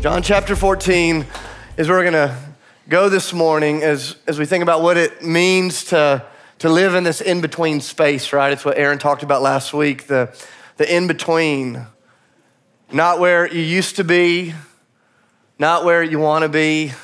John chapter 14 is where we're going to go this morning as, as we think about what it means to, to live in this in between space, right? It's what Aaron talked about last week the, the in between. Not where you used to be, not where you want to be,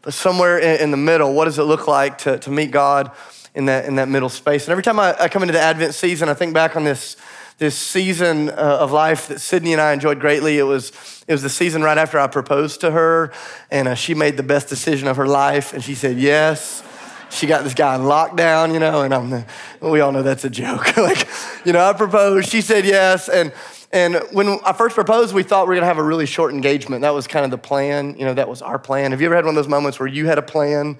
but somewhere in, in, the middle. What does it look like to, to meet God in that, in that middle space? And every time I, I come into the Advent season, I think back on this this season uh, of life that Sydney and I enjoyed greatly. It was, it was the season right after I proposed to her, and uh, she made the best decision of her life, and she said yes. She got this guy in lockdown, you know, and I'm we all know that's a joke. like, you know, I proposed, she said yes, and and when I first proposed, we thought we were gonna have a really short engagement. That was kind of the plan, you know, that was our plan. Have you ever had one of those moments where you had a plan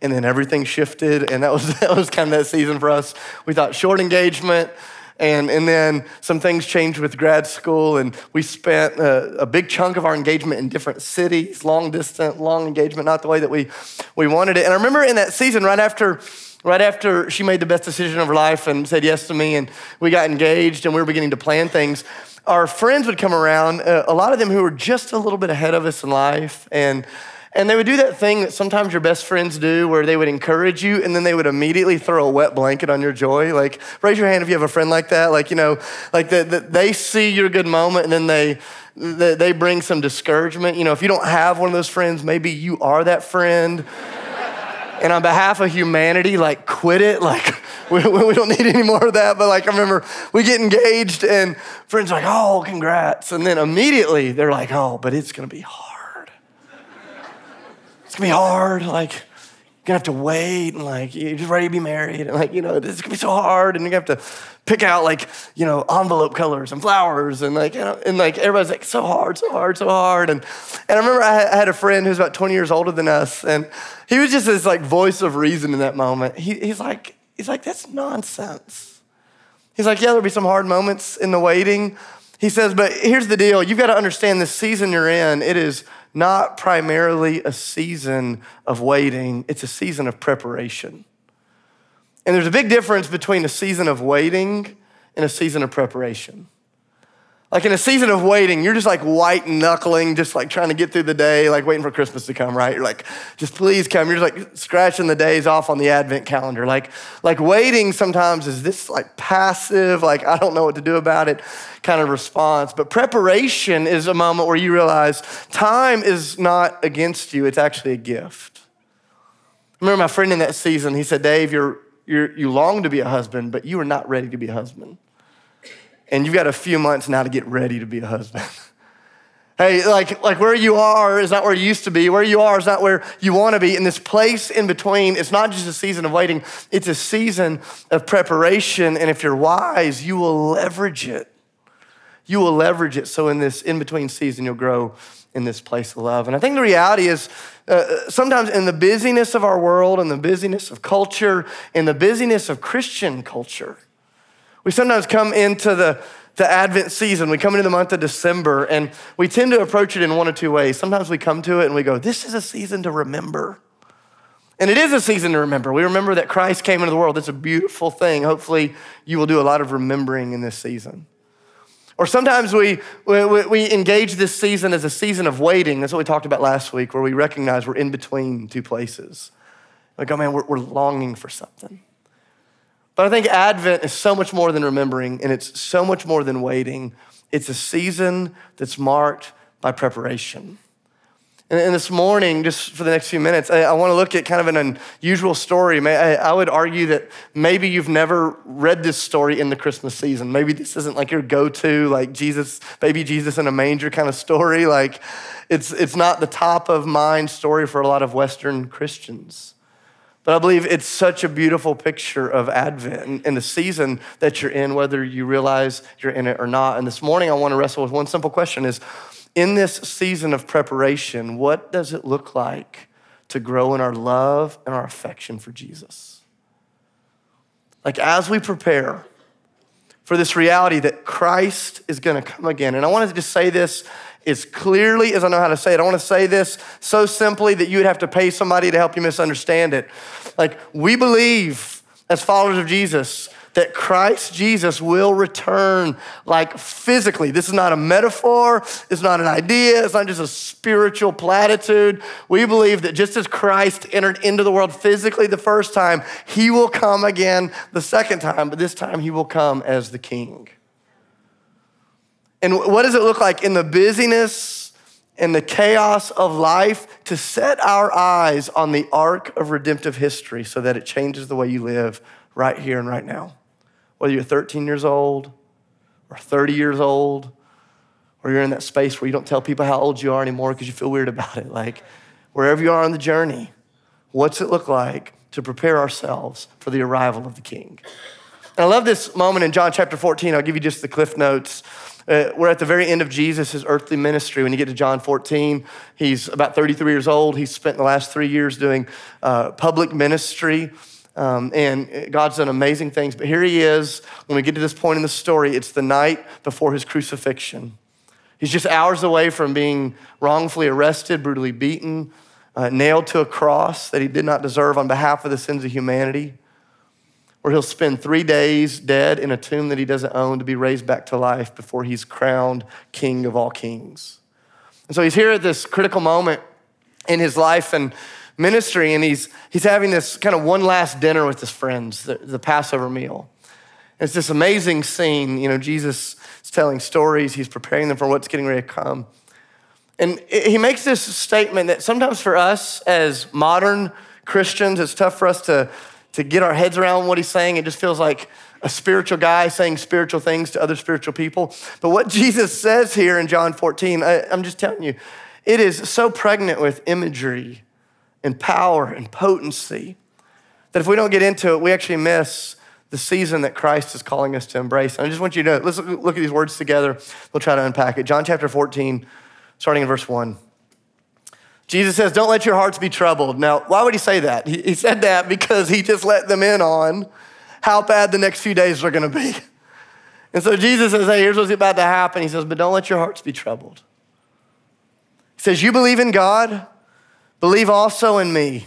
and then everything shifted? And that was that was kind of that season for us. We thought short engagement, and, and then some things changed with grad school, and we spent a, a, big chunk of our engagement in different cities, long distance, long engagement, not the way that we, we wanted it. And I remember in that season, right after, right after she made the best decision of her life and said yes to me, and we got engaged and we were beginning to plan things, our friends would come around, uh, a lot of them who were just a little bit ahead of us in life. And and they would do that thing that sometimes your best friends do where they would encourage you and then they would immediately throw a wet blanket on your joy. Like, raise your hand if you have a friend like that. Like, you know, like the, the, they see your good moment and then they, they, they bring some discouragement. You know, if you don't have one of those friends, maybe you are that friend. and on behalf of humanity, like, quit it. Like, we, we don't need any more of that. But like, I remember we get engaged and friends are like, oh, congrats. And then immediately they're like, oh, but it's to be hard it's gonna be hard. Like, you're gonna have to wait and like you're just ready to be married. And like, you know, this is gonna be so hard. And you're gonna have to pick out like, you know, envelope colors and flowers and like, you know, and like everybody's like, so hard, so hard, so hard. And and I remember I had a friend who's about 20 years older than us, and he was just this like voice of reason in that moment. He, he's like, he's like, that's nonsense. He's like, yeah, there'll be some hard moments in the waiting. He says, but here's the deal. You've got to understand this season you're in, it is not primarily a season of waiting, it's a season of preparation. And there's a big difference between a season of waiting and a season of preparation. Like in a season of waiting, you're just like white knuckling, just like trying to get through the day, like waiting for Christmas to come, right? You're like, just please come. You're just like scratching the days off on the Advent calendar. Like, like waiting sometimes is this like passive, like I don't know what to do about it kind of response. But preparation is a moment where you realize time is not against you, it's actually a gift. I remember my friend in that season, he said, Dave, you're, you're, you long to be a husband, but you are not ready to be a husband and you've got a few months now to get ready to be a husband. hey, like, like where you are is not where you used to be. Where you are is not where you want to be. In this place in between, it's not just a season of waiting, it's a season of preparation. And if you're wise, you will leverage it. You will leverage it. So in this in between season, you'll grow in this place of love. And I think the reality is uh, sometimes in the busyness of our world, in the busyness of culture, in the busyness of Christian culture, we sometimes come into the, the Advent season, we come into the month of December, and we tend to approach it in one or two ways. Sometimes we come to it and we go, This is a season to remember. And it is a season to remember. We remember that Christ came into the world. That's a beautiful thing. Hopefully, you will do a lot of remembering in this season. Or sometimes we, we, we, engage this season as a season of waiting. That's what we talked about last week, where we recognize we're in between two places. We go, man, we're, we're longing for something. But I think Advent is so much more than remembering, and it's so much more than waiting. It's a season that's marked by preparation. And, this morning, just for the next few minutes, I, want to look at kind of an unusual story. I, I would argue that maybe you've never read this story in the Christmas season. Maybe this isn't like your go to, like Jesus, baby Jesus in a manger kind of story. Like, it's, it's not the top of mind story for a lot of Western Christians. But I believe it's such a beautiful picture of Advent and the season that you're in, whether you realize you're in it or not. And this morning, I want to wrestle with one simple question is, in this season of preparation, what does it look like to grow in our love and our affection for Jesus? Like, as we prepare for this reality that Christ is going to come again, and I want to just say this as clearly as I know how to say it. I want to say this so simply that you would have to pay somebody to help you misunderstand it. Like, we believe as followers of Jesus that Christ Jesus will return like physically. This is not a metaphor, it's not an idea, it's not just a spiritual platitude. We believe that just as Christ entered into the world physically the first time, he will come again the second time, but this time he will come as the king. And what does it look like in the busyness and the chaos of life to set our eyes on the arc of redemptive history so that it changes the way you live right here and right now? Whether you're 13 years old or 30 years old, or you're in that space where you don't tell people how old you are anymore because you feel weird about it. Like, wherever you are on the journey, what's it look like to prepare ourselves for the arrival of the King? And I love this moment in John chapter 14. I'll give you just the cliff notes. Uh, we're at the very end of Jesus' earthly ministry. When you get to John 14, he's about 33 years old. He's spent the last three years doing uh, public ministry. Um, and God's done amazing things. But here he is. When we get to this point in the story, it's the night before his crucifixion. He's just hours away from being wrongfully arrested, brutally beaten, uh, nailed to a cross that he did not deserve on behalf of the sins of humanity where he'll spend three days dead in a tomb that he doesn't own to be raised back to life before he's crowned king of all kings. And so he's here at this critical moment in his life and ministry, and he's, he's having this kind of one last dinner with his friends, the, the Passover meal. And it's this amazing scene. You know, Jesus is telling stories, he's preparing them for what's getting ready to come. And he makes this statement that sometimes for us as modern Christians, it's tough for us to to get our heads around what he's saying. It just feels like a spiritual guy saying spiritual things to other spiritual people. But what Jesus says here in John 14, I, I'm just telling you, it is so pregnant with imagery and power and potency that if we don't get into it, we actually miss the season that Christ is calling us to embrace. And I just want you to let's look at these words together. We'll try to unpack it. John chapter 14, starting in verse 1. Jesus says, Don't let your hearts be troubled. Now, why would he say that? He, he said that because he just let them in on how bad the next few days are going to be. And so Jesus says, Hey, here's what's about to happen. He says, But don't let your hearts be troubled. He says, You believe in God, believe also in me.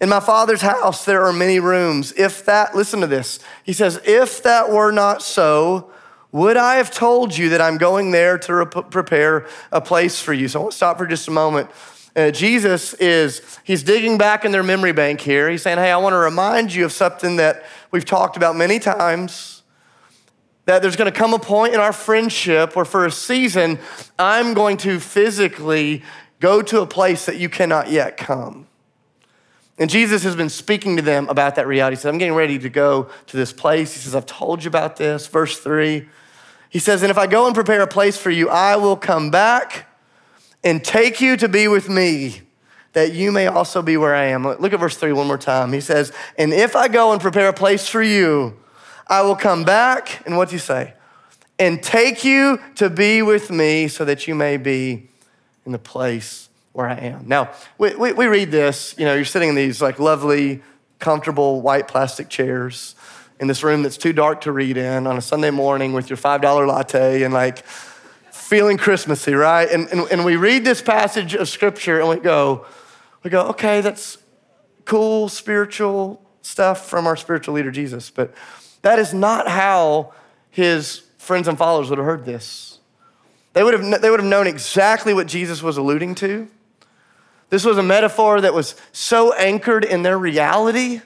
In my Father's house, there are many rooms. If that, listen to this. He says, If that were not so, would I have told you that I'm going there to rep- prepare a place for you? So I want to stop for just a moment uh, Jesus is, he's digging back in their memory bank here. He's saying, Hey, I want to remind you of something that we've talked about many times. That there's going to come a point in our friendship where, for a season, I'm going to physically go to a place that you cannot yet come. And Jesus has been speaking to them about that reality. He says, I'm getting ready to go to this place. He says, I've told you about this. Verse three, he says, And if I go and prepare a place for you, I will come back and take you to be with me, that you may also be where I am. Look at verse three one more time. He says, And if I go and prepare a place for you, I will come back, and what what's he say? And take you to be with me so that you may be in the place where I am. Now, we, we, we read this, you know, you're sitting in these like lovely, comfortable white plastic chairs in this room that's too dark to read in on a Sunday morning with your $5 latte and like, feeling Christmassy, right? And, and, and we read this passage of scripture and we go, we go, okay, that's cool spiritual stuff from our spiritual leader, Jesus. But that is not how his friends and followers would have heard this. They would have, they would have known exactly what Jesus was alluding to. This was a metaphor that was so anchored in their reality.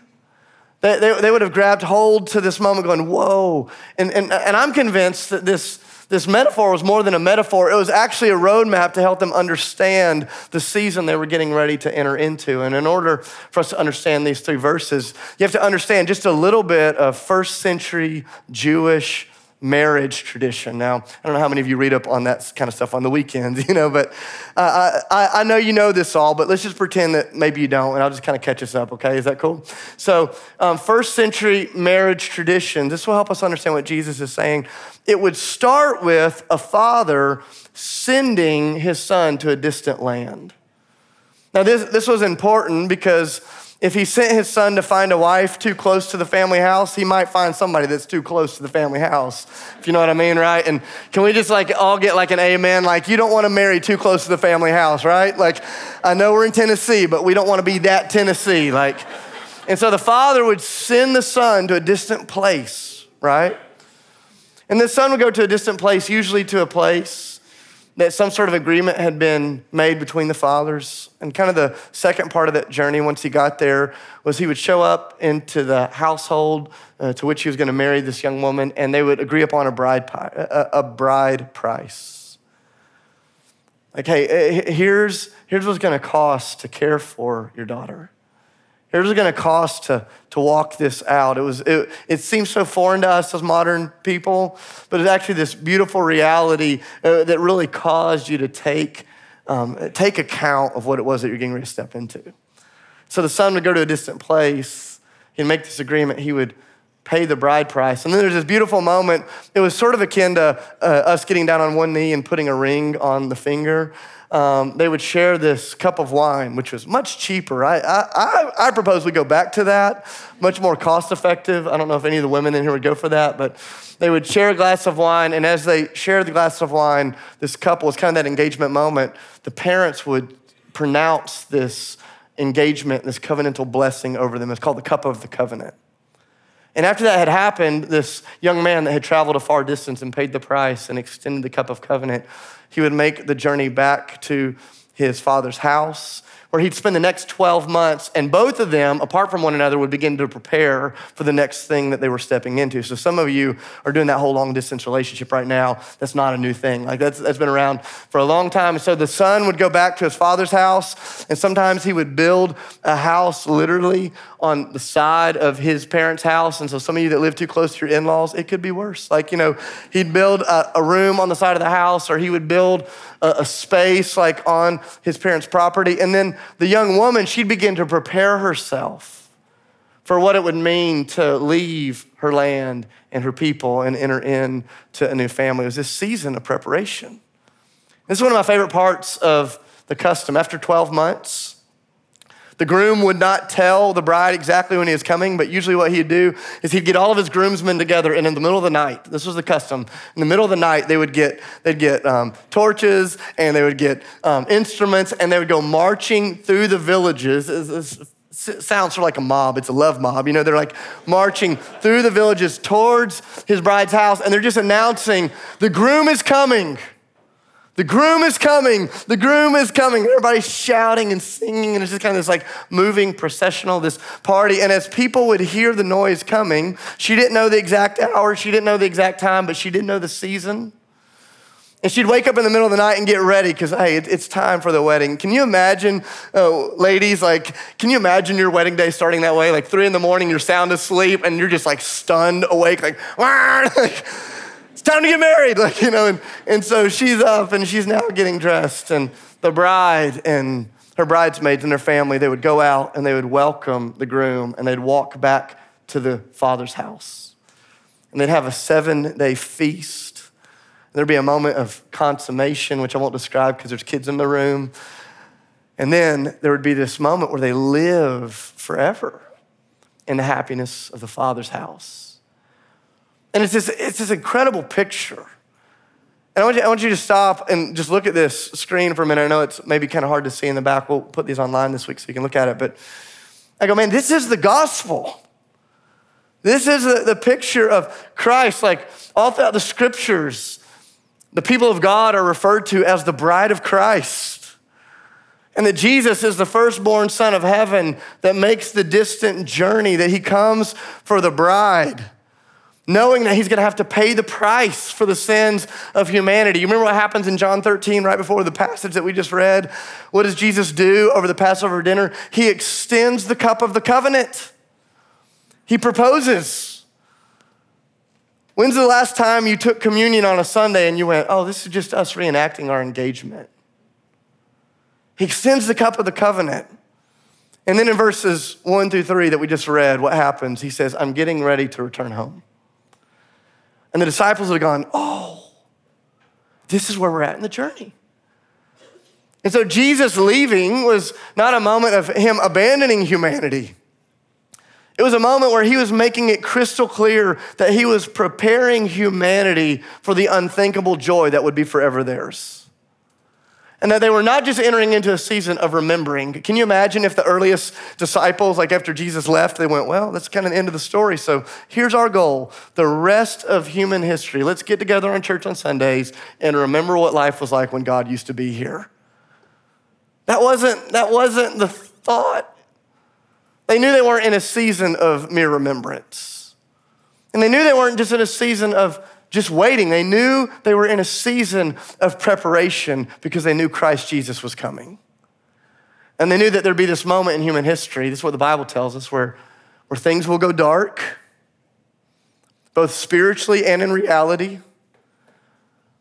that they, they would have grabbed hold to this moment going, whoa. And, and, and I'm convinced that this, this metaphor was more than a metaphor. It was actually a roadmap to help them understand the season they were getting ready to enter into. And in order for us to understand these three verses, you have to understand just a little bit of first century Jewish marriage tradition. Now, I don't know how many of you read up on that kind of stuff on the weekends, you know, but uh, I, I know you know this all, but let's just pretend that maybe you don't, and I'll just kind of catch us up, okay? Is that cool? So, um, first century marriage tradition, this will help us understand what Jesus is saying. It would start with a father sending his son to a distant land. Now, this, this was important because if he sent his son to find a wife too close to the family house, he might find somebody that's too close to the family house. If you know what I mean, right? And can we just like all get like an amen? Like, you don't want to marry too close to the family house, right? Like, I know we're in Tennessee, but we don't want to be that Tennessee. Like, and so the father would send the son to a distant place right? And the son would go to a distant place, usually to a place that some sort of agreement had been made between the fathers. And kind of the second part of that journey, once he got there, was he would show up into the household uh, to which he was going to marry this young woman, and they would agree upon a bride, a, a bride price. Like, hey, here's, here's what's going to cost to care for your daughter. Here's it's going to cost to, to walk this out. It, was, it, it seems so foreign to us as modern people, but it's actually this beautiful reality uh, that really caused you to take, um, take account of what it was that you're getting ready to step into. So the son would go to a distant place. He'd make this agreement. He would pay the bride price. And then there's this beautiful moment. It was sort of akin to uh, us getting down on one knee and putting a ring on the finger um, they would share this cup of wine, which was much cheaper. I, I, I, propose we go back to that, much more cost effective. I don't know if any of the women in here would go for that, but they would share a glass of wine. And as they shared the glass of wine, this couple was kind of that engagement moment. The parents would pronounce this engagement, this covenantal blessing over them. It's called the cup of the covenant. And after that had happened, this young man that had traveled a far distance and paid the price and extended the cup of covenant he would make the journey back to his father's house where he'd spend the next 12 months, and both of them, apart from one another, would begin to prepare for the next thing that they were stepping into. So some of you are doing that whole long distance relationship right now. That's not a new thing. Like that's, that's been around for a long time. And so the son would go back to his father's house, and sometimes he would build a house literally on the side of his parents' house. And so some of you that live too close to your in-laws, it could be worse. Like, you know, he'd build a, a room on the side of the house, or he would build a, a space like on his parents' property. And then the young woman, she'd begin to prepare herself for what it would mean to leave her land and her people and enter into a new family. It was this season of preparation. This is one of my favorite parts of the custom. After 12 months, the groom would not tell the bride exactly when he was coming, but usually what he'd do is he'd get all of his groomsmen together, and in the middle of the night, this was the custom. In the middle of the night, they would get they'd get um, torches and they would get um, instruments, and they would go marching through the villages. It sounds sort of like a mob. It's a love mob. You know, they're like marching through the villages towards his bride's house, and they're just announcing, "The groom is coming." The groom is coming. The groom is coming. Everybody's shouting and singing, and it's just kind of this like moving processional, this party. And as people would hear the noise coming, she didn't know the exact hour, she didn't know the exact time, but she didn't know the season. And she'd wake up in the middle of the night and get ready because, hey, it's time for the wedding. Can you imagine, uh, ladies, like, can you imagine your wedding day starting that way? Like, three in the morning, you're sound asleep, and you're just like stunned awake, like, like time to get married. Like, you know, and, and so she's up and she's now getting dressed. And the bride and her bridesmaids and her family, they would go out and they would welcome the groom and they'd walk back to the father's house. And they'd have a seven day feast. There'd be a moment of consummation, which I won't describe because there's kids in the room. And then there would be this moment where they live forever in the happiness of the father's house. And it's this, it's this incredible picture. And I want, you, I want you to stop and just look at this screen for a minute. I know it's maybe kind of hard to see in the back. We'll put these online this week so you can look at it. But I go, man, this is the gospel. This is the, the picture of Christ. Like all throughout the scriptures, the people of God are referred to as the bride of Christ. And that Jesus is the firstborn son of heaven that makes the distant journey, that he comes for the bride knowing that he's going to have to pay the price for the sins of humanity. You remember what happens in John 13, right before the passage that we just read? What does Jesus do over the Passover dinner? He extends the cup of the covenant, he proposes. When's the last time you took communion on a Sunday and you went, oh, this is just us reenacting our engagement? He extends the cup of the covenant. And then in verses one through three that we just read, what happens? He says, I'm getting ready to return home. And the disciples have gone, oh, this is where we're at in the journey. And so Jesus leaving was not a moment of him abandoning humanity. It was a moment where he was making it crystal clear that he was preparing humanity for the unthinkable joy that would be forever theirs. And that they were not just entering into a season of remembering. Can you imagine if the earliest disciples, like after Jesus left, they went, well, that's kind of the end of the story. So here's our goal the rest of human history. Let's get together in church on Sundays and remember what life was like when God used to be here. That wasn't, that wasn't the thought. They knew they weren't in a season of mere remembrance. And they knew they weren't just in a season of just waiting. They knew they were in a season of preparation because they knew Christ Jesus was coming. And they knew that there'd be this moment in human history, this is what the Bible tells us, where, where things will go dark, both spiritually and in reality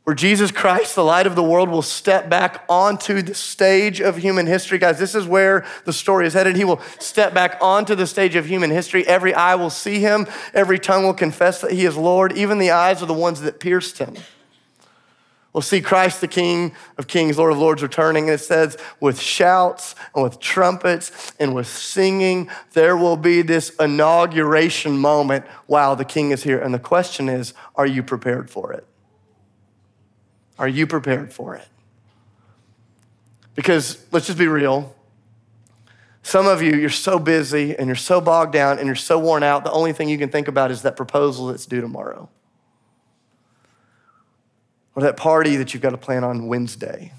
where Jesus Christ, the light of the world, will step back onto the stage of human history. Guys, this is where the story is headed. He will step back onto the stage of human history. Every eye will see him, every tongue will confess that he is Lord, even the eyes of the ones that pierced him. We'll see Christ, the King of Kings, Lord of Lords, returning. And it says, with shouts and with trumpets and with singing, there will be this inauguration moment while the King is here. And the question is, are you prepared for it? Are you prepared for it? Because let's just be real. Some of you, you're so busy and you're so bogged down and you're so worn out, the only thing you can think about is that proposal that's due tomorrow. Or that party that you've got to plan on Wednesday.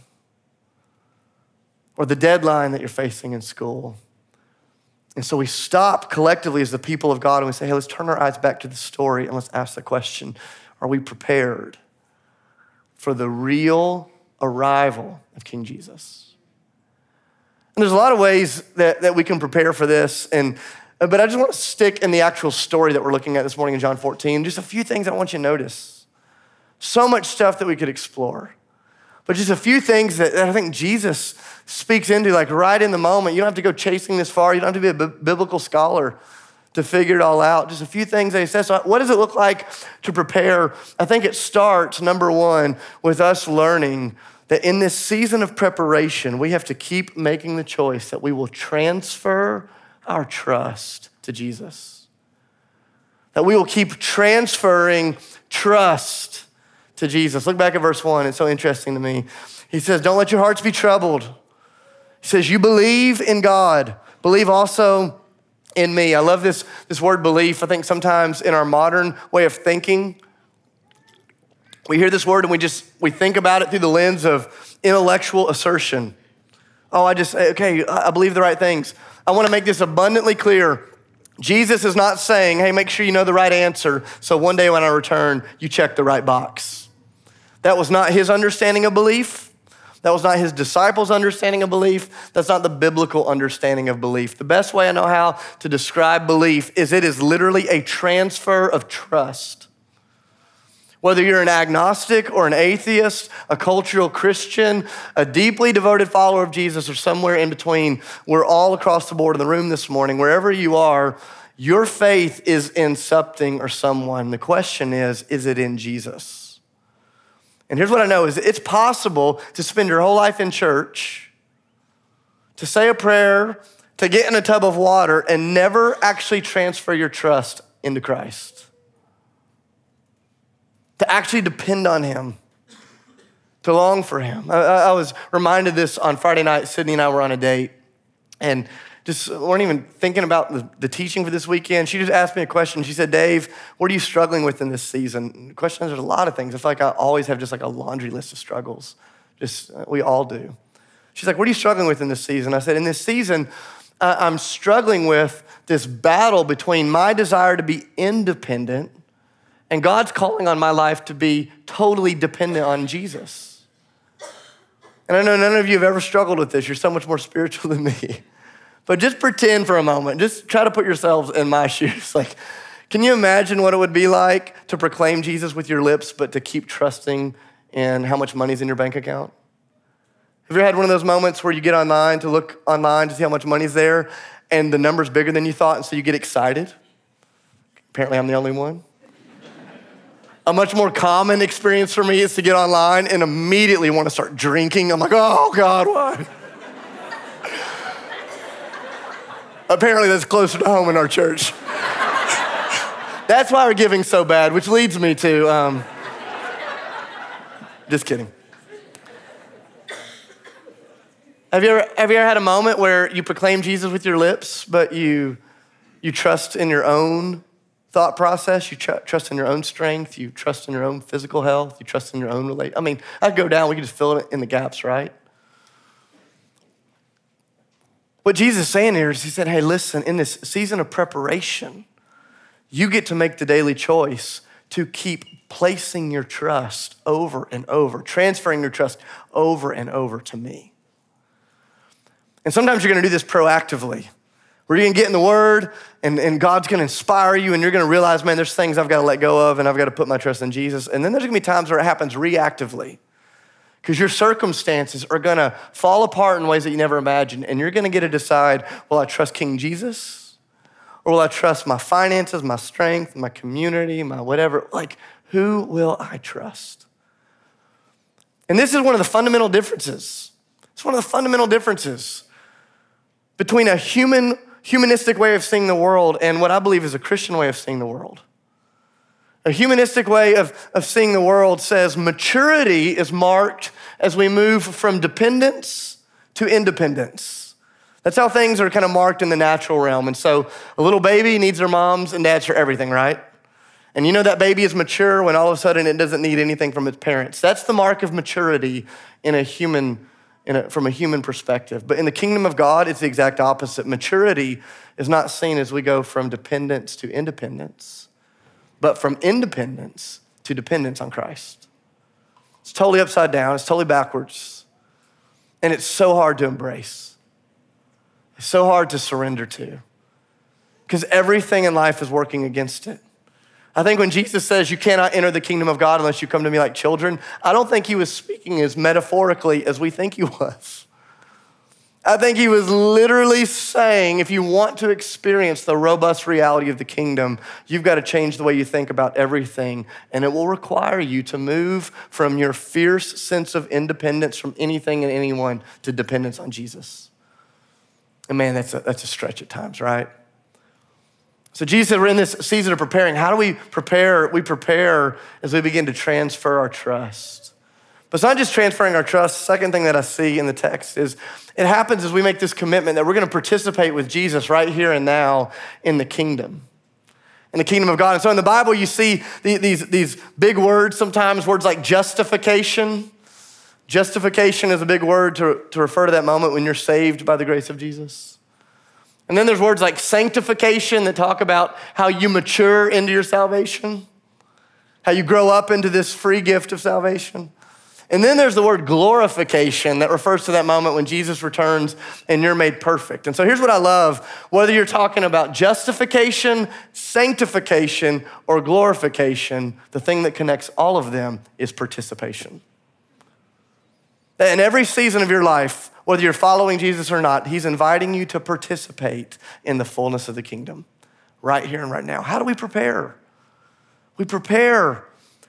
Or the deadline that you're facing in school. And so we stop collectively as the people of God and we say, hey, let's turn our eyes back to the story and let's ask the question Are we prepared? For the real arrival of King Jesus. And there's a lot of ways that, that we can prepare for this. And, but I just want to stick in the actual story that we're looking at this morning in John 14. Just a few things I want you to notice. So much stuff that we could explore. But just a few things that, that I think Jesus speaks into, like right in the moment. You don't have to go chasing this far. You don't have to be a b- biblical scholar to figure it all out. Just a few things they said. So what does it look like to prepare? I think it starts, number one, with us learning that in this season of preparation, we have to keep making the choice that we will transfer our trust to Jesus. That we will keep transferring trust to Jesus. Look back at verse one. It's so interesting to me. He says, Don't let your hearts be troubled. He says, You believe in God, believe also in me. I love this, this word belief. I think sometimes in our modern way of thinking, we hear this word and we just we think about it through the lens of intellectual assertion. Oh, I just okay, I believe the right things. I want to make this abundantly clear. Jesus is not saying, "Hey, make sure you know the right answer so one day when I return, you check the right box." That was not his understanding of belief. That was not his disciples' understanding of belief. That's not the biblical understanding of belief. The best way I know how to describe belief is it is literally a transfer of trust. Whether you're an agnostic or an atheist, a cultural Christian, a deeply devoted follower of Jesus, or somewhere in between, we're all across the board in the room this morning. Wherever you are, your faith is in something or someone. The question is, is it in Jesus? And here's what I know is it's possible to spend your whole life in church, to say a prayer, to get in a tub of water and never actually transfer your trust into Christ. To actually depend on him, to long for him. I, I was reminded this on Friday night. Sydney and I were on a date, and just weren't even thinking about the, teaching for this weekend. She just asked me a question. She said, Dave, what are you struggling with in this season? The question is, there's a lot of things. I feel like I always have just like a laundry list of struggles. Just, uh, we all do. She's like, what are you struggling with in this season? I said, in this season, I'm struggling with this battle between my desire to be independent and God's calling on my life to be totally dependent on Jesus. And I know none of you have ever struggled with this. You're so much more spiritual than me. But just pretend for a moment. Just try to put yourselves in my shoes. Like, can you imagine what it would be like to proclaim Jesus with your lips, but to keep trusting in how much money's in your bank account? Have you ever had one of those moments where you get online to look online to see how much money's there and the number's bigger than you thought, and so you get excited? Apparently, I'm the only one. A much more common experience for me is to get online and immediately want to start drinking. I'm like, oh God, why? Apparently, that's closer to home in our church. that's why we're giving so bad, which leads me to um, just kidding. Have you, ever, have you ever had a moment where you proclaim Jesus with your lips, but you, you trust in your own thought process? You tr- trust in your own strength? You trust in your own physical health? You trust in your own relate? I mean, I'd go down, we could just fill it in the gaps, right? What Jesus is saying here is, He said, hey, listen, in this season of preparation, you get to make the daily choice to keep placing your trust over and over, transferring your trust over and over to me. And sometimes you're gonna do this proactively, where you're gonna get in the Word and, and God's gonna inspire you, and you're gonna realize, man, there's things I've gotta let go of, and I've gotta put my trust in Jesus. And then there's gonna be times where it happens reactively, because your circumstances are gonna fall apart in ways that you never imagined, and you're gonna get to decide will I trust King Jesus? Or will I trust my finances, my strength, my community, my whatever? Like, who will I trust? And this is one of the fundamental differences. It's one of the fundamental differences between a human, humanistic way of seeing the world and what I believe is a Christian way of seeing the world. A humanistic way of, of seeing the world says maturity is marked as we move from dependence to independence. That's how things are kind of marked in the natural realm. And so a little baby needs their moms and dads for everything, right? And you know that baby is mature when all of a sudden it doesn't need anything from its parents. That's the mark of maturity in a human, in a, from a human perspective. But in the kingdom of God, it's the exact opposite. Maturity is not seen as we go from dependence to independence, but from independence to dependence on Christ. It's totally upside down, it's totally backwards, and it's so hard to embrace. It's so hard to surrender to because everything in life is working against it. I think when Jesus says you cannot enter the kingdom of God unless you come to me like children, I don't think he was speaking as metaphorically as we think he was. I think he was literally saying if you want to experience the robust reality of the kingdom, you've got to change the way you think about everything. And it will require you to move from your fierce sense of independence from anything and anyone to dependence on Jesus. And man, that's a, that's a stretch at times, right? So Jesus said, we're in this season of preparing. How do we prepare? We prepare as we begin to transfer our trust. But it's not just transferring our trust. Second thing that I see in the text is it happens as we make this commitment that we're going to participate with Jesus right here and now in the kingdom. In the kingdom of God. And so in the Bible, you see these, these big words, sometimes words like justification, Justification is a big word to, to refer to that moment when you're saved by the grace of Jesus. And then there's words like sanctification that talk about how you mature into your salvation, how you grow up into this free gift of salvation. And then there's the word glorification that refers to that moment when Jesus returns and you're made perfect. And so here's what I love whether you're talking about justification, sanctification, or glorification, the thing that connects all of them is participation. That in every season of your life, whether you're following Jesus or not, He's inviting you to participate in the fullness of the kingdom right here and right now. How do we prepare? We prepare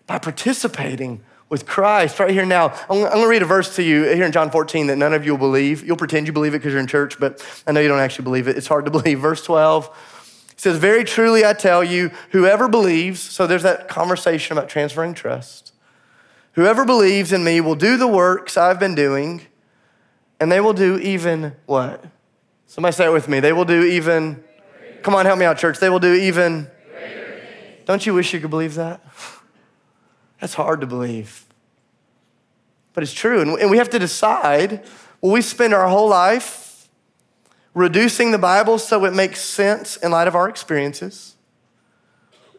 by participating with Christ right here now. I'm, going to read a verse to you here in John 14 that none of you will believe. You'll pretend you believe it because you're in church, but I know you don't actually believe it. It's hard to believe. Verse 12 says, Very truly I tell you, whoever believes, so there's that conversation about transferring trust. Whoever believes in me will do the works I've been doing, and they will do even what? Somebody say it with me. They will do even, come on, help me out, church. They will do even, don't you wish you could believe that? That's hard to believe. But it's true. And we have to decide will we spend our whole life reducing the Bible so it makes sense in light of our experiences?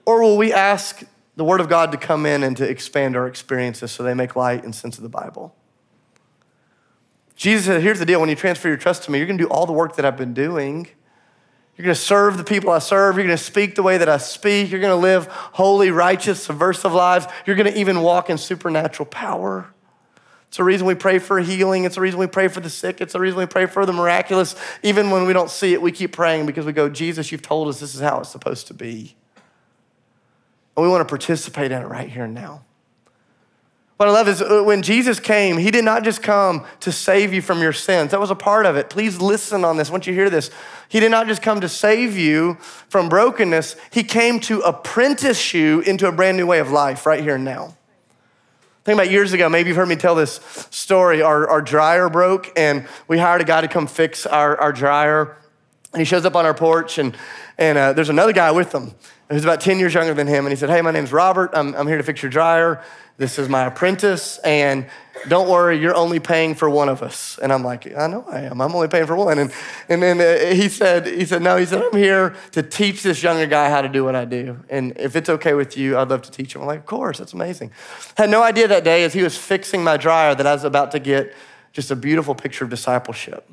Or will we ask the Word of God to come in and to expand our experiences so they make light and sense of the Bible. Jesus said, Here's the deal when you transfer your trust to me, you're going to do all the work that I've been doing. You're going to serve the people I serve. You're going to speak the way that I speak. You're going to live holy, righteous, subversive lives. You're going to even walk in supernatural power. It's the reason we pray for healing. It's the reason we pray for the sick. It's the reason we pray for the miraculous. Even when we don't see it, we keep praying because we go, Jesus, you've told us this is how it's supposed to be. And we want to participate in it right here and now. What I love is uh, when Jesus came, he did not just come to save you from your sins. That was a part of it. Please listen on this once you hear this. He did not just come to save you from brokenness, he came to apprentice you into a brand new way of life right here and now. Think about years ago, maybe you've heard me tell this story. Our, our dryer broke, and we hired a guy to come fix our, our dryer. And he shows up on our porch, and, and uh, there's another guy with him who's about 10 years younger than him. And he said, Hey, my name's Robert. I'm, I'm here to fix your dryer. This is my apprentice, and don't worry, you're only paying for one of us. And I'm like, I know I am. I'm only paying for one. And, and then uh, he said, he said, no, he said, I'm here to teach this younger guy how to do what I do. And if it's okay with you, I'd love to teach him. I'm like, of course, that's amazing. Had no idea that day as he was fixing my dryer that I was about to get just a beautiful picture of discipleship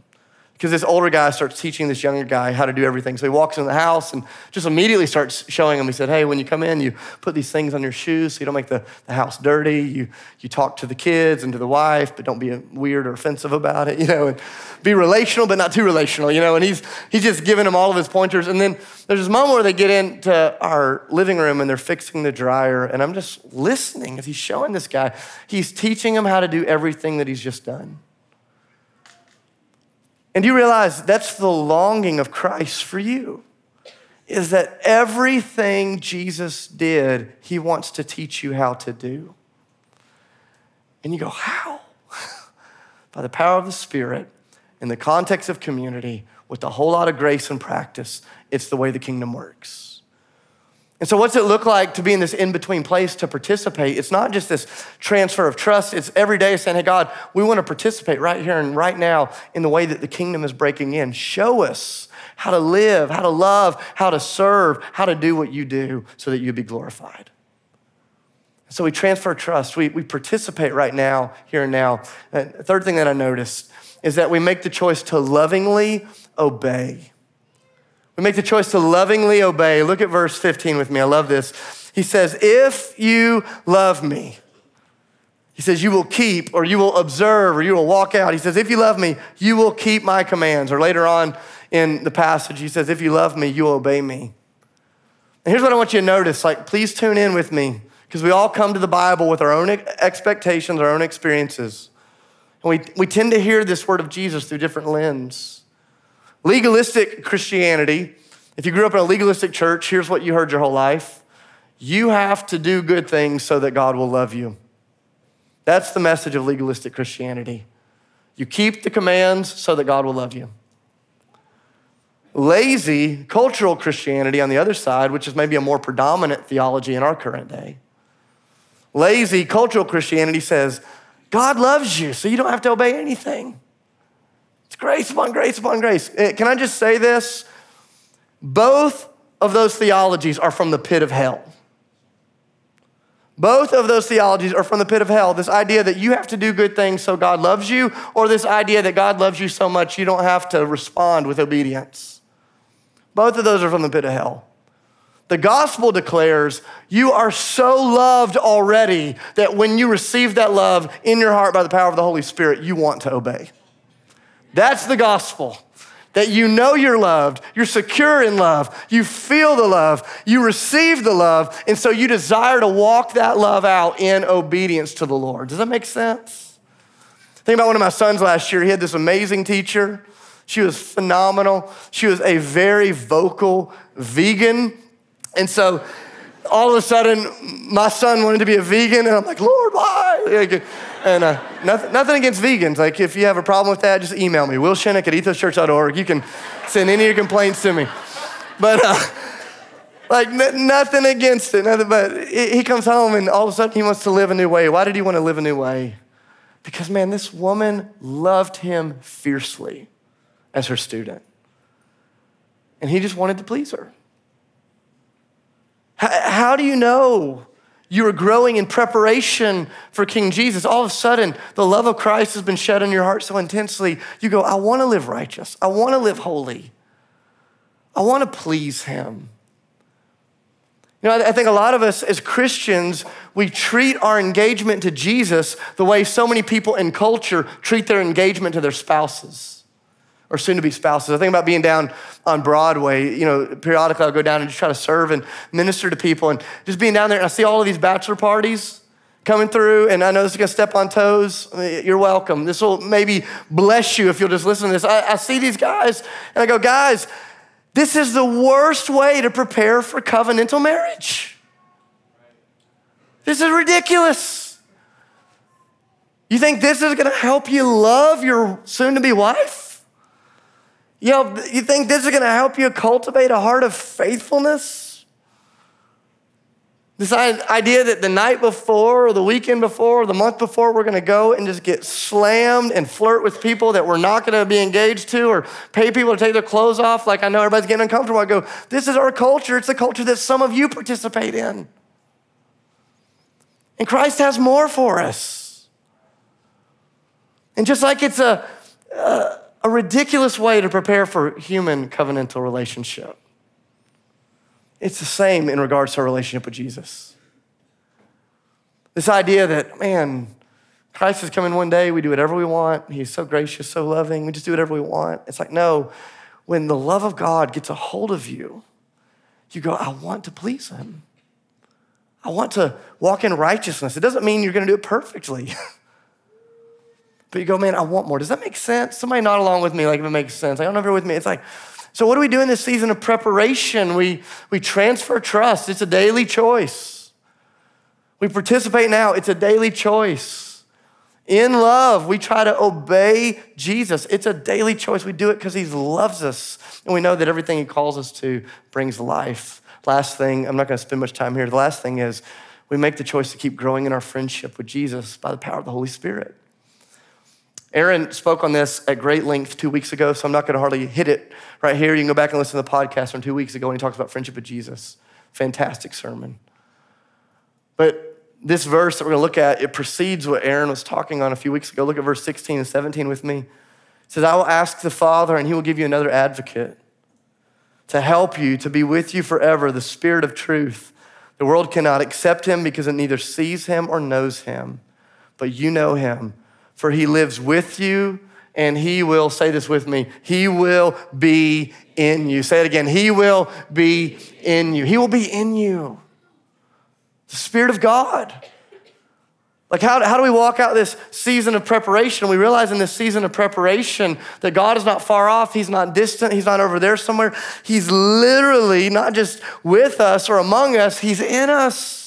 because this older guy starts teaching this younger guy how to do everything. So he walks in the house and just immediately starts showing him. He said, Hey, when you come in, you put these things on your shoes so you don't make the, the house dirty. You, you talk to the kids and to the wife, but don't be weird or offensive about it, you know, and be relational, but not too relational, you know. And he's, he's just giving him all of his pointers. And then there's this moment where they get into our living room and they're fixing the dryer. And I'm just listening as he's showing this guy. He's teaching him how to do everything that he's just done. And you realize that's the longing of Christ for you is that everything Jesus did, he wants to teach you how to do. And you go, how? By the power of the Spirit, in the context of community, with a whole lot of grace and practice, it's the way the kingdom works. And so, what's it look like to be in this in between place to participate? It's not just this transfer of trust, it's every day saying, Hey, God, we want to participate right here and right now in the way that the kingdom is breaking in. Show us how to live, how to love, how to serve, how to do what you do so that you be glorified. So, we transfer trust, we, we participate right now, here and now. And third thing that I noticed is that we make the choice to lovingly obey. We make the choice to lovingly obey. Look at verse 15 with me. I love this. He says, If you love me, he says, You will keep, or you will observe, or you will walk out. He says, If you love me, you will keep my commands. Or later on in the passage, he says, If you love me, you will obey me. And here's what I want you to notice like, please tune in with me, because we all come to the Bible with our own expectations, our own experiences. And we, we tend to hear this word of Jesus through different lenses. Legalistic Christianity, if you grew up in a legalistic church, here's what you heard your whole life you have to do good things so that God will love you. That's the message of legalistic Christianity. You keep the commands so that God will love you. Lazy cultural Christianity on the other side, which is maybe a more predominant theology in our current day. Lazy cultural Christianity says, God loves you, so you don't have to obey anything. It's grace upon grace upon grace. Eh, can I just say this? Both of those theologies are from the pit of hell. Both of those theologies are from the pit of hell. This idea that you have to do good things so God loves you, or this idea that God loves you so much you don't have to respond with obedience. Both of those are from the pit of hell. The gospel declares you are so loved already that when you receive that love in your heart by the power of the Holy Spirit, you want to obey. That's the gospel. That you know you're loved, you're secure in love, you feel the love, you receive the love, and so you desire to walk that love out in obedience to the Lord. Does that make sense? Think about one of my sons last year. He had this amazing teacher. She was phenomenal. She was a very vocal vegan. And so all of a sudden, my son wanted to be a vegan, and I'm like, Lord, why? And uh, nothing, nothing against vegans. Like, if you have a problem with that, just email me, Will Shinnick at ethoschurch.org. You can send any of your complaints to me. But, uh, like, n- nothing against it. Nothing, but he comes home, and all of a sudden, he wants to live a new way. Why did he want to live a new way? Because, man, this woman loved him fiercely as her student. And he just wanted to please her. How do you know you are growing in preparation for King Jesus? All of a sudden, the love of Christ has been shed in your heart so intensely, you go, I want to live righteous. I want to live holy. I want to please Him. You know, I think a lot of us as Christians, we treat our engagement to Jesus the way so many people in culture treat their engagement to their spouses or soon to be spouses. I think about being down on Broadway. You know, periodically I'll go down and just try to serve and minister to people. And just being down there, and I see all of these bachelor parties coming through. And I know this is going to step on toes. You're welcome. This will maybe bless you if you'll just listen to this. I, I see these guys, and I go, guys, this is the worst way to prepare for covenantal marriage. This is ridiculous. You think this is gonna help you love your soon to be wife? You, know, you think this is gonna help you cultivate a heart of faithfulness? This idea that the night before, or the weekend before, or the month before, we're gonna go and just get slammed and flirt with people that we're not gonna be engaged to, or pay people to take their clothes off. Like I know everybody's getting uncomfortable. I go, this is our culture. It's the culture that some of you participate in. And Christ has more for us. And just like it's a, a, a ridiculous way to prepare for human covenantal relationship it's the same in regards to our relationship with Jesus. This idea that, man, Christ is coming one day, we do whatever we want. He's so gracious, so loving, we just do whatever we want. It's like, no, when the love of God gets a hold of you, you go, I want to please Him. I want to walk in righteousness. It doesn't mean you're going to do it perfectly. but you go, man, I want more. Does that make sense? Somebody nod along with me like if it makes sense. I don't know if you're with me. It's like, so, what do we do in this season of preparation? We, we transfer trust, it's a daily choice. We participate now, it's a daily choice. In love, we try to obey Jesus. It's a daily choice. We do it because He loves us, and we know that everything He calls us to brings life. Last thing, I'm not going to spend much time here. The last thing is we make the choice to keep growing in our friendship with Jesus by the power of the Holy Spirit. Aaron spoke on this at great length two weeks ago, so I'm not going to hardly hit it right here. You can go back and listen to the podcast from two weeks ago when he talks about friendship with Jesus. Fantastic sermon. But this verse that we're going to look at, it precedes what Aaron was talking on a few weeks ago. Look at verse 16 and 17 with me. It says, I will ask the Father, and he will give you another advocate to help you, to be with you forever, the Spirit of truth. The world cannot accept him because it neither sees him or knows him, but you know him for he lives with you and he will, say this with me, he will be in you. Say it again, he will be in you. He will be in you. The Spirit of God. Like, how, how do we walk out this season of preparation? We realize in this season of preparation that God is not far off. He's not distant. He's not over there somewhere. He's literally not just with us or among us, He's in us.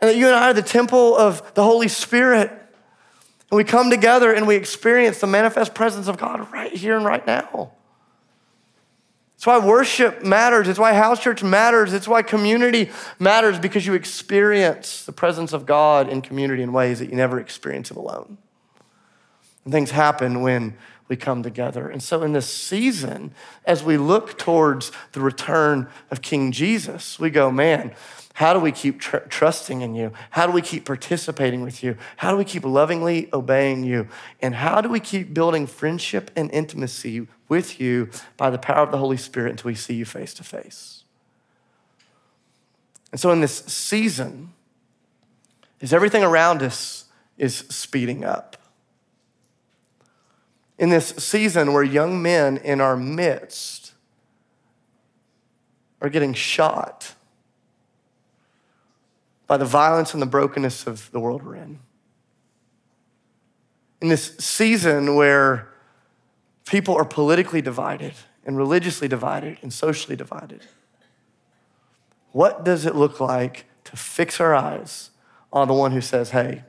And that you and I are the temple of the Holy Spirit. And we come together and we experience the manifest presence of God right here and right now. It's why worship matters. It's why house church matters. It's why community matters because you experience the presence of God in community in ways that you never experience it alone. And things happen when we come together. And so, in this season, as we look towards the return of King Jesus, we go, man, how do we keep tr- trusting in you? How do we keep participating with you? How do we keep lovingly obeying you? And how do we keep building friendship and intimacy with you by the power of the Holy Spirit until we see you face to face? And so, in this season, as everything around us is speeding up, in this season where young men in our midst are getting shot by the violence and the brokenness of the world we're in. In this season where people are politically divided and religiously divided and socially divided, what does it look like to fix our eyes on the one who says, hey,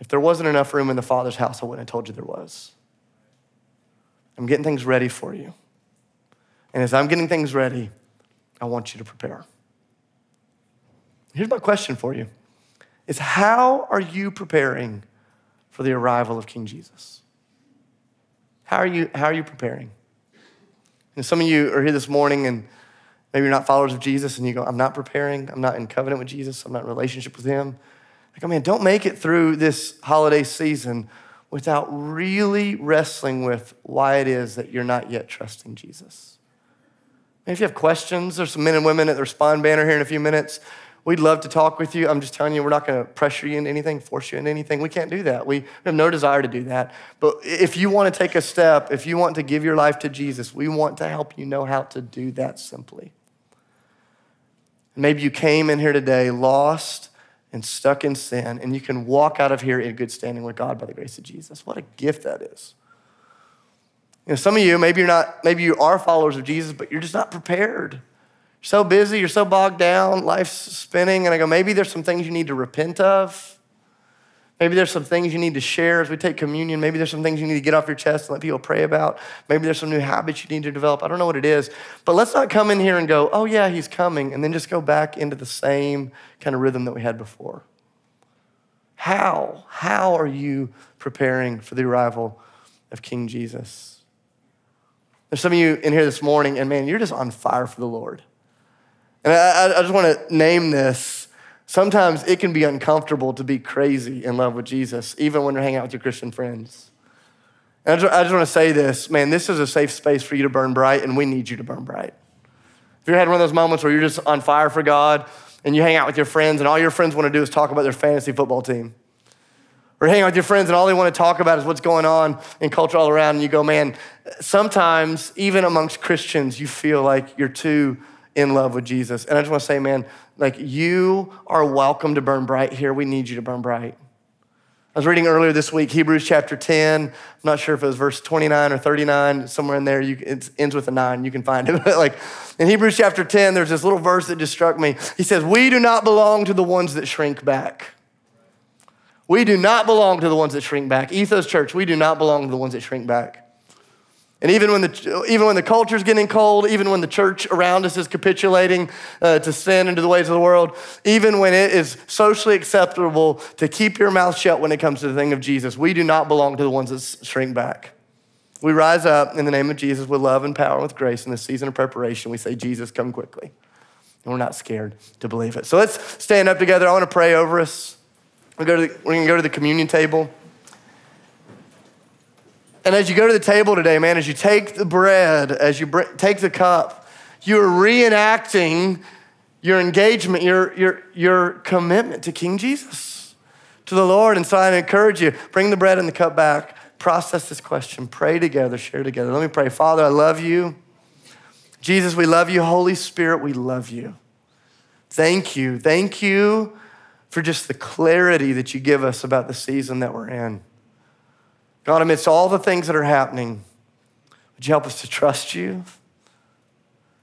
if there wasn't enough room in the Father's house, I wouldn't have told you there was. I'm getting things ready for you. And as I'm getting things ready, I want you to prepare. Here's my question for you is how are you preparing for the arrival of King Jesus? How are you, how are you preparing? And some of you are here this morning and maybe you're not followers of Jesus and you go, I'm not preparing. I'm not in covenant with Jesus. I'm not in relationship with him. Like, oh man, don't make it through this holiday season without really wrestling with why it is that you're not yet trusting Jesus. And if you have questions, there's some men and women at the Respond banner here in a few minutes. We'd love to talk with you. I'm just telling you, we're not going to pressure you into anything, force you into anything. We can't do that. We have no desire to do that. But if you want to take a step, if you want to give your life to Jesus, we want to help you know how to do that simply. Maybe you came in here today lost and stuck in sin, and you can walk out of here in good standing with God by the grace of Jesus. What a gift that is. You know, some of you, maybe you're not, maybe you are followers of Jesus, but you're just not prepared so busy, you're so bogged down, life's spinning, and I go, maybe there's some things you need to repent of. Maybe there's some things you need to share as we take communion. Maybe there's some things you need to get off your chest and let people pray about. Maybe there's some new habits you need to develop. I don't know what it is. But let's not come in here and go, oh, yeah, he's coming, and then just go back into the same kind of rhythm that we had before. How? How are you preparing for the arrival of King Jesus? There's some of you in here this morning, and man, you're just on fire for the Lord. And I, I just want to name this. Sometimes it can be uncomfortable to be crazy in love with Jesus, even when you're hanging out with your Christian friends. And I just, I just want to say this man, this is a safe space for you to burn bright, and we need you to burn bright. If you had one of those moments where you're just on fire for God and you hang out with your friends, and all your friends want to do is talk about their fantasy football team, or hang out with your friends and all they want to talk about is what's going on in culture all around, and you go, man, sometimes even amongst Christians, you feel like you're too in love with Jesus. And I just want to say, man, like you are welcome to burn bright here. We need you to burn bright. I was reading earlier this week, Hebrews chapter 10. I'm not sure if it was verse 29 or 39, somewhere in there. You, it ends with a nine. You can find it. like in Hebrews chapter 10, there's this little verse that just struck me. He says, We do not belong to the ones that shrink back. We do not belong to the ones that shrink back. Ethos Church, we do not belong to the ones that shrink back. And even when the, even when the culture's getting cold, even when the church around us is capitulating uh, to sin and to the ways of the world, even when it is socially acceptable to keep your mouth shut when it comes to the thing of Jesus, we do not belong to the ones that shrink back. We rise up in the name of Jesus with love and power and with grace in the season of preparation. We say, Jesus, come quickly. And we're not scared to believe it. So let's stand up together. I want to pray over us. We're going to go to the communion table. And as you go to the table today, man, as you take the bread, as you take the cup, you're reenacting your engagement, your, your, your commitment to King Jesus, to the Lord. And so I encourage you, bring the bread and the cup back, process this question, pray together, share together. Let me pray. Father, I love you. Jesus, we love you. Holy Spirit, we love you. Thank you. Thank you for just the clarity that you give us about the season that we're in. God, amidst all the things that are happening, would you help us to trust you?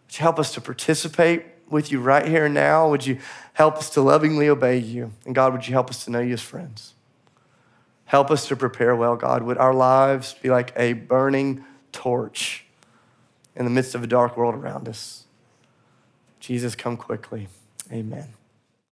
Would you help us to participate with you right here and now? Would you help us to lovingly obey you? And God, would you help us to know you as friends? Help us to prepare well, God. Would our lives be like a burning torch in the midst of a dark world around us? Jesus, come quickly. Amen.